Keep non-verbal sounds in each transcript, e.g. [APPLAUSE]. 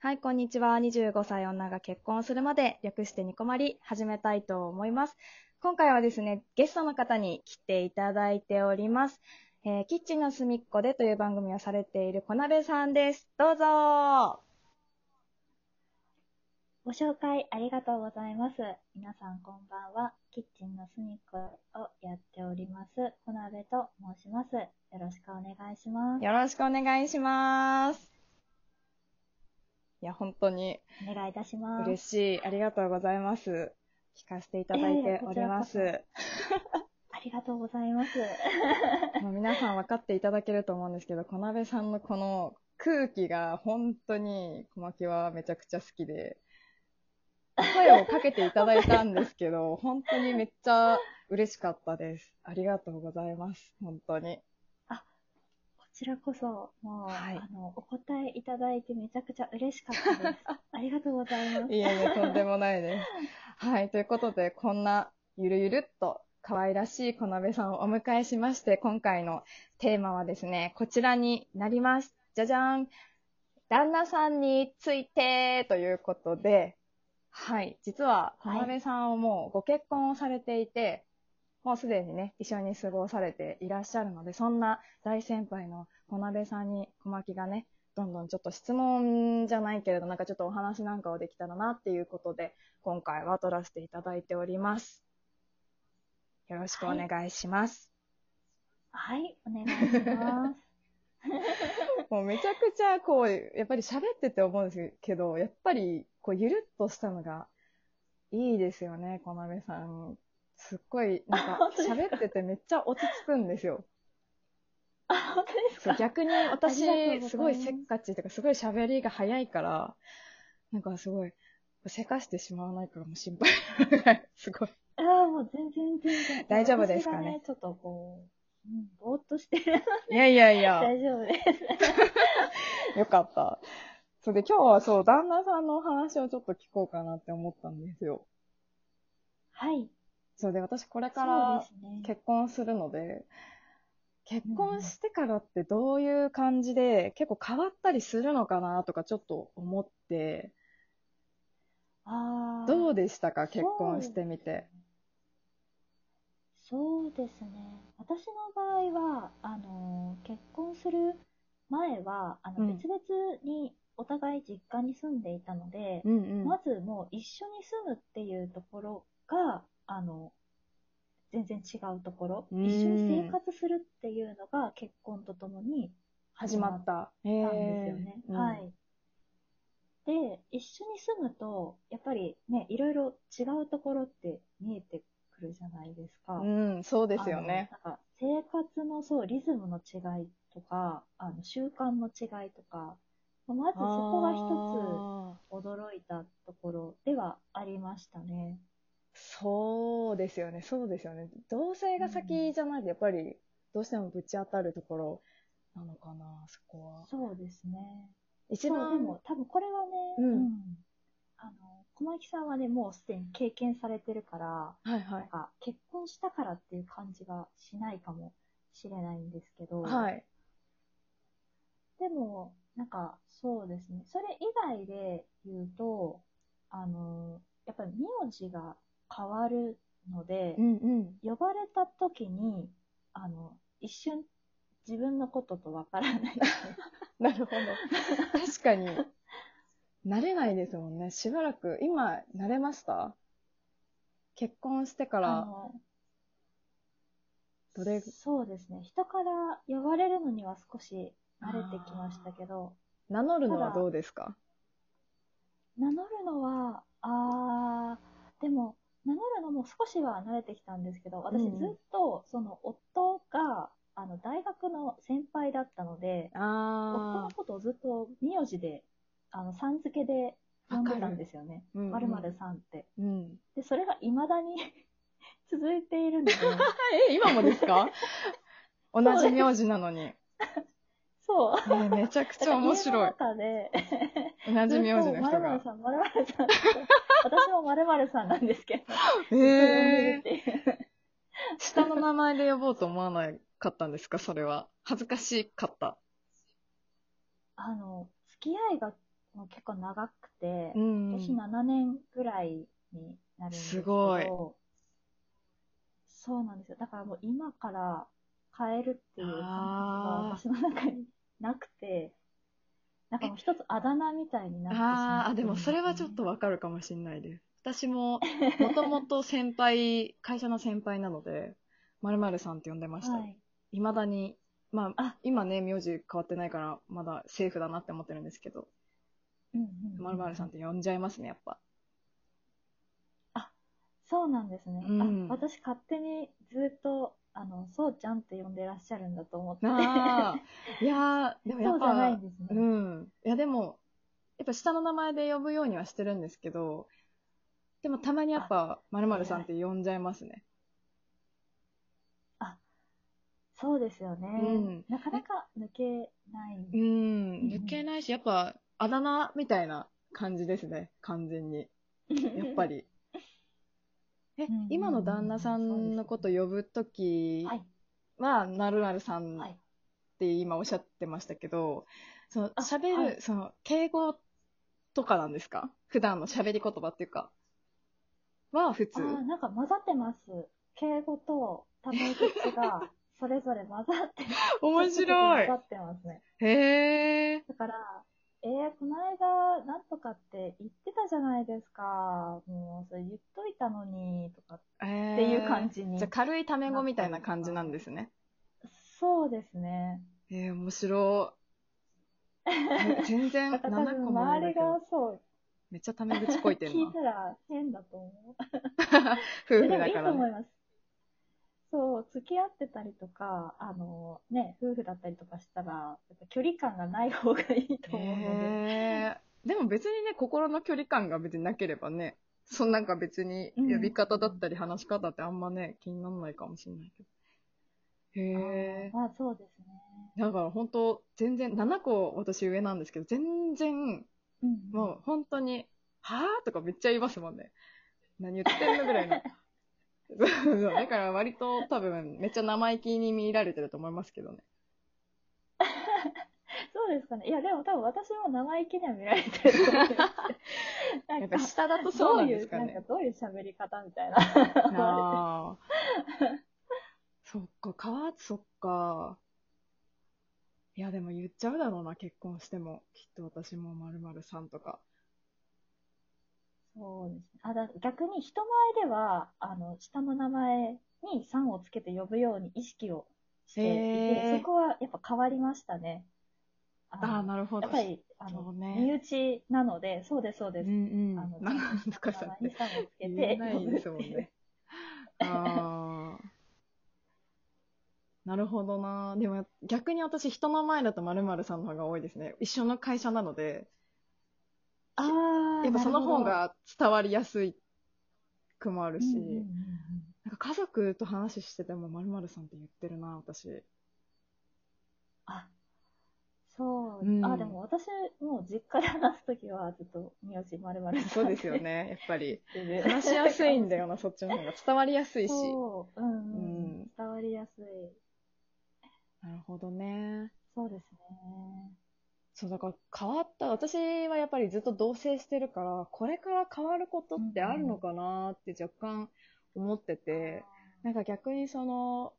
はい、こんにちは。25歳女が結婚するまで、略してニコマリ、始めたいと思います。今回はですね、ゲストの方に来ていただいております。えーキッチンの隅っこでという番組をされている小鍋さんです。どうぞご紹介ありがとうございます。皆さんこんばんは。キッチンの隅っこをやっております。小鍋と申します。よろしくお願いします。よろしくお願いします。いや、本当にお願いいたします。嬉しい。ありがとうございます。聞かせていただいております。いえいえありがとうございます。[LAUGHS] もう皆さん分かっていただけると思うんですけど、小鍋さんのこの空気が本当に小牧はめちゃくちゃ好きで、声をかけていただいたんですけど、本当にめっちゃ嬉しかったです。ありがとうございます。本当に。こちらこそ、もう、はいあの、お答えいただいてめちゃくちゃ嬉しかったです。[LAUGHS] ありがとうございます。いやいや、とんでもないです。[LAUGHS] はい、ということで、こんなゆるゆるっと可愛らしい小鍋さんをお迎えしまして、今回のテーマはですね、こちらになります。じゃじゃん旦那さんについてということで、はい、実は小鍋さんはもうご結婚をされていて、もうすでにね、一緒に過ごされていらっしゃるので、そんな大先輩の小鍋さんに小牧がね、どんどんちょっと質問じゃないけれど、なんかちょっとお話なんかをできたらなっていうことで、今回は撮らせていただいております。よろしくお願いします。はい、お願いします。[LAUGHS] もうめちゃくちゃこう、やっぱり喋ってて思うんですけど、やっぱりこうゆるっとしたのがいいですよね、小鍋さん。すっごい、なんか喋っててめっちゃ落ち着くんですよ。あ、本当ですか？逆に私、ますすごいせっかちとか、すごい喋りが早いから、なんかすごい、せかしてしまわないからもう心配。[LAUGHS] すごい。ああ、もう全然全然。大丈夫ですかね？ね、ちょっとこう、うん、ぼーっとしてる。いやいやいや、大丈夫です。よかった。それで今日はそう、旦那さんのお話をちょっと聞こうかなって思ったんですよ。はい。そうで、私これから。結婚するので、結婚してからってどういう感じで、結構変わったりするのかなとかちょっと思って、ああ。どうでしたか？結婚してみて。そうですね。私の場合は、あの、結婚する前は、あの、うん別々にお互い実家に住んでいたので、うんうん。まずもう一緒に住むっていうところが、あの、全然違うところ、うん一緒に生活するっていうのが結婚とともに始まった。んですよね。ーはい。で、一緒に住むと、やっぱりね、いろいろ違うところって見えてくるじゃないですか。うん、そうですよね。なんか生活のそうリズムの違いとか、あの習慣の違いとか、まずそこが一つ驚いたところではありましたね。そうですよね、そうですよね。同性が先じゃないと、やっぱりどうしてもぶち当たるところなのかな、そこは。そうですね。一そう、で番、も多分これはね、うんあの、小牧さんはね、もうすでに経験されてるから、はいはい。なんか結婚したからっていう感じがしないかもしれないんですけど、はい。でも、なんかそうですね、それ以外で言うと、あの、やっぱり名字が変わるので、うんうん。呼ばれた時に、あの、一瞬自分のこととわからない。[LAUGHS] なるほど。確かに、慣れないですもんね。しばらく、今、慣れました？結婚してかあら、のどれ、そうですね、人から呼ばれるのには少し慣れてきましたけど、名乗るのはどうですか？名乗るのは、あー、でも、名乗るのも少しは慣れてきたんですけど、私ずっと、その夫が、あの、大学の先輩だったので、夫あのことをずっと名字で、あの、さん付けで呼んでたんですよね。まるまるさんって。うん。で、それが未だに [LAUGHS] 続いているので、[LAUGHS] え、今もですか？[LAUGHS] 同じ名字なのに。そう。ねめちゃくちゃ面白い。同じ名字の人まるが。さん、まるまるさん。私もまるまるさんなんですけど、えー。下の名前で呼ぼうと思わなかったんですか？それは。恥ずかしかった。あの、付き合いがもう結構長くて、うん。今年7年ぐらいになるんですけど、すごいそうなんですよ。だからもう今から変えるっていう感覚が私の中になくて、なんかもう一つあだ名みたいになってしまあーあ、でもそれはちょっとわかるかもしれないです。私も、もともと先輩、[LAUGHS] 会社の先輩なので、まるまるさんって呼んでました。はいい。まだに、まああ、今ね、名字変わってないから、まだセーフだなって思ってるんですけど、まるまるさんって呼んじゃいますね、やっぱ。そうなんですね。うんあ私勝手にずっと、あの、そうちゃんって呼んでらっしゃるんだと思って。[LAUGHS] いやー、でもやっそうじゃないぱん、ですね。うん。いや、でも、やっぱ下の名前で呼ぶようにはしてるんですけど、でもたまにやっぱ、まるまるさんって呼んじゃいますね。そうですよね、うんなかなか抜けない。うん、抜けないし、やっぱ、あだ名みたいな感じですね、完全に。やっぱり。えうんうんうん、今の旦那さんのこと呼ぶときはなるなるさんっはい。て今おっしゃってましたけど、そのあ喋る、はいその敬語とかなんですか？普段の喋り言葉っていうか、は普通あーなんか混ざってます。敬語とタメ口が [LAUGHS] それぞれ混ざって面白い混ざってますね。へえ。だから、えー、この間、なんとかって言ってたじゃないですか。もう、それ言っといたのに。っていう感じにじゃあ軽いタメ語みたいな感じなんですね。そうですね。えー、面白い。え [LAUGHS] 全然だから多7分個も周りがそう、めっちゃタメ口こいてん聞いな。たら変だと思う。[LAUGHS] 夫婦でもいいだからね。と思います。そう、付き合ってたりとか、あの、ね、夫婦だったりとかしたら、やっぱ距離感がない方がいいと思うので。へーでも別にね、心の距離感が別になければね、そんなんか別に呼び方だったり話し方ってあんまね、気にならないかもしれないけど。へえ。あそうですね。だから本当、全然、7個私上なんですけど、全然、うん、もう本当に、はぁとかめっちゃ言いますもんね。何言ってんのぐらいの。だから割と多分めっちゃ生意気に見られてると思いますけどね。[LAUGHS] そうですかね。いや、でも多分私も生意気には見られてると思います。[LAUGHS] なんか下だとそうなんですかねどういう、なん。かどういう喋り方みたいな。ああ。そっか、川津そっか。いや、でも言っちゃうだろうな、結婚しても。きっと私も〇〇さんとか。そうですね。あだ逆に人前では、あの、下の名前にさんをつけて呼ぶように意識をしていへーて、そこはやっぱ変わりましたね。あなるほど。やっぱり、あの、ね身内なので、そうです、そうです。うんうん。あの、なんとかさんってないですもんね。ああ。なるほどな。でも逆に私人の前だと〇〇さんの方が多いですね。一緒の会社なので、ああ、やっぱその方が伝わりやすいくもあるし、ほどうんうんうんうんなんか家族と話してても〇〇さんって言ってるな、私。あ、そう、うんあ、でも私、もう実家で話すときは、ちょっと、名字まるまるそうですよ。ね、やっぱり。[LAUGHS] 話話しやすいんだよな、そっちの方が。伝わりやすいし。そう、うん、うんうん伝わりやすい。なるほどね。そうですね。そう、だから変わった。私はやっぱりずっと同棲してるから、これから変わることってあるのかなって若干思ってて、なんか逆にその、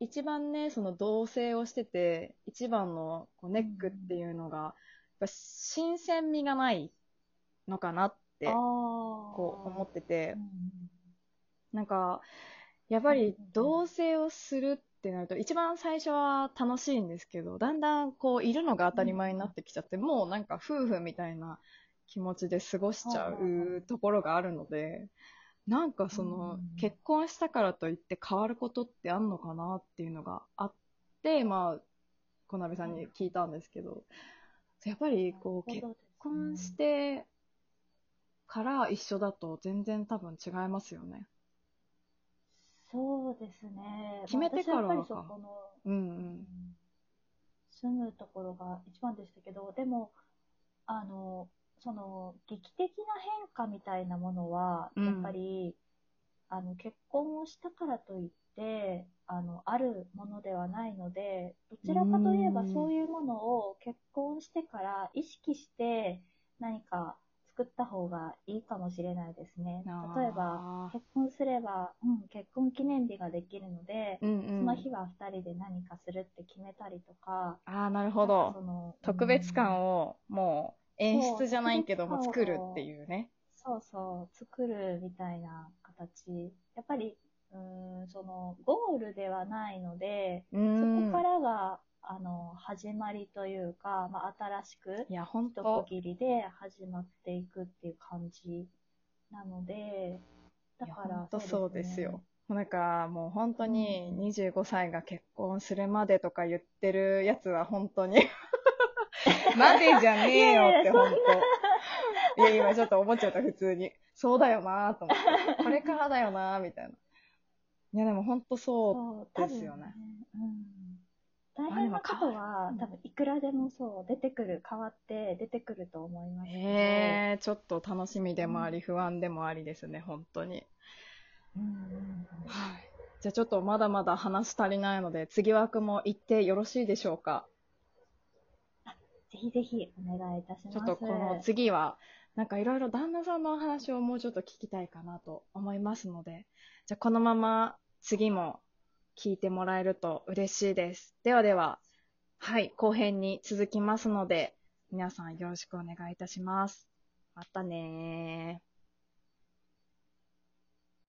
一番ね、その同棲をしてて、一番のこうネックっていうのが、やっぱ新鮮味がないのかなって、ここう思ってて。う、んなんか、やっぱり同棲をするってなると、一番最初は楽しいんですけど、だんだんこう、いるのが当たり前になってきちゃって、もうなんか夫婦みたいな気持ちで過ごしちゃうところがあるので、なんかそのうん、結婚したからといって変わることってあんのかなっていうのがあって、まあ、小鍋さんに聞いたんですけど、やっぱりこう、結婚してから一緒だと全然多分違いますよね。そうですね。決めてからまあ私はやっぱりかそこの、うんう。うん住むところが一番でしたけど、でも、あの、その、劇的な変化みたいなものは、うん。やっぱり、あの、結婚をしたからといって、あの、あるものではないので、どちらかといえばうん。そういうものを結婚してから意識して、何か作った方がいいかもしれないですね。例えば、結婚すれば、うん、結婚記念日ができるので、うんうん。その日は2人で何かするって決めたりとか、ああ、なるほど。特別感を、をもう演出じゃないけども作るっていうね。そうそう、作るみたいな形。やっぱり、うーん、その、ゴールではないので、うそん。こからが、あの、始まりというか、まあ、新しく、いや、ほん一と区。切りで始まっていくっていう感じなので、だから、ほんとそうですよ。ね。なんかもう本当にうん25歳が結婚するまでとか言ってるやつは本当に [LAUGHS] までじゃねえよって本当。いや、今ちょっと思っちゃった普通に。そうだよなと思って。[LAUGHS] これからだよなみたいな。いやでも本当そそう、ですよねうん。大変なことは、多分いくらでもそう、出てくる、変わって出てくると思いまう。す。へえ、ちょっと楽しみでもあり不安でもありですね、本当に。うんはい。じゃあちょっとまだまだ話足りないので、次枠も行ってよろしいでしょうか？ぜひぜひお願いいたします。ちょっとこの次は、なんかいろいろ旦那さんのお話をもうちょっと聞きたいかなと思いますので、じゃあこのまま次も聞いてもらえると嬉しいです。ではでは、はい、後編に続きますので、皆さんよろしくお願いいたします。またねー。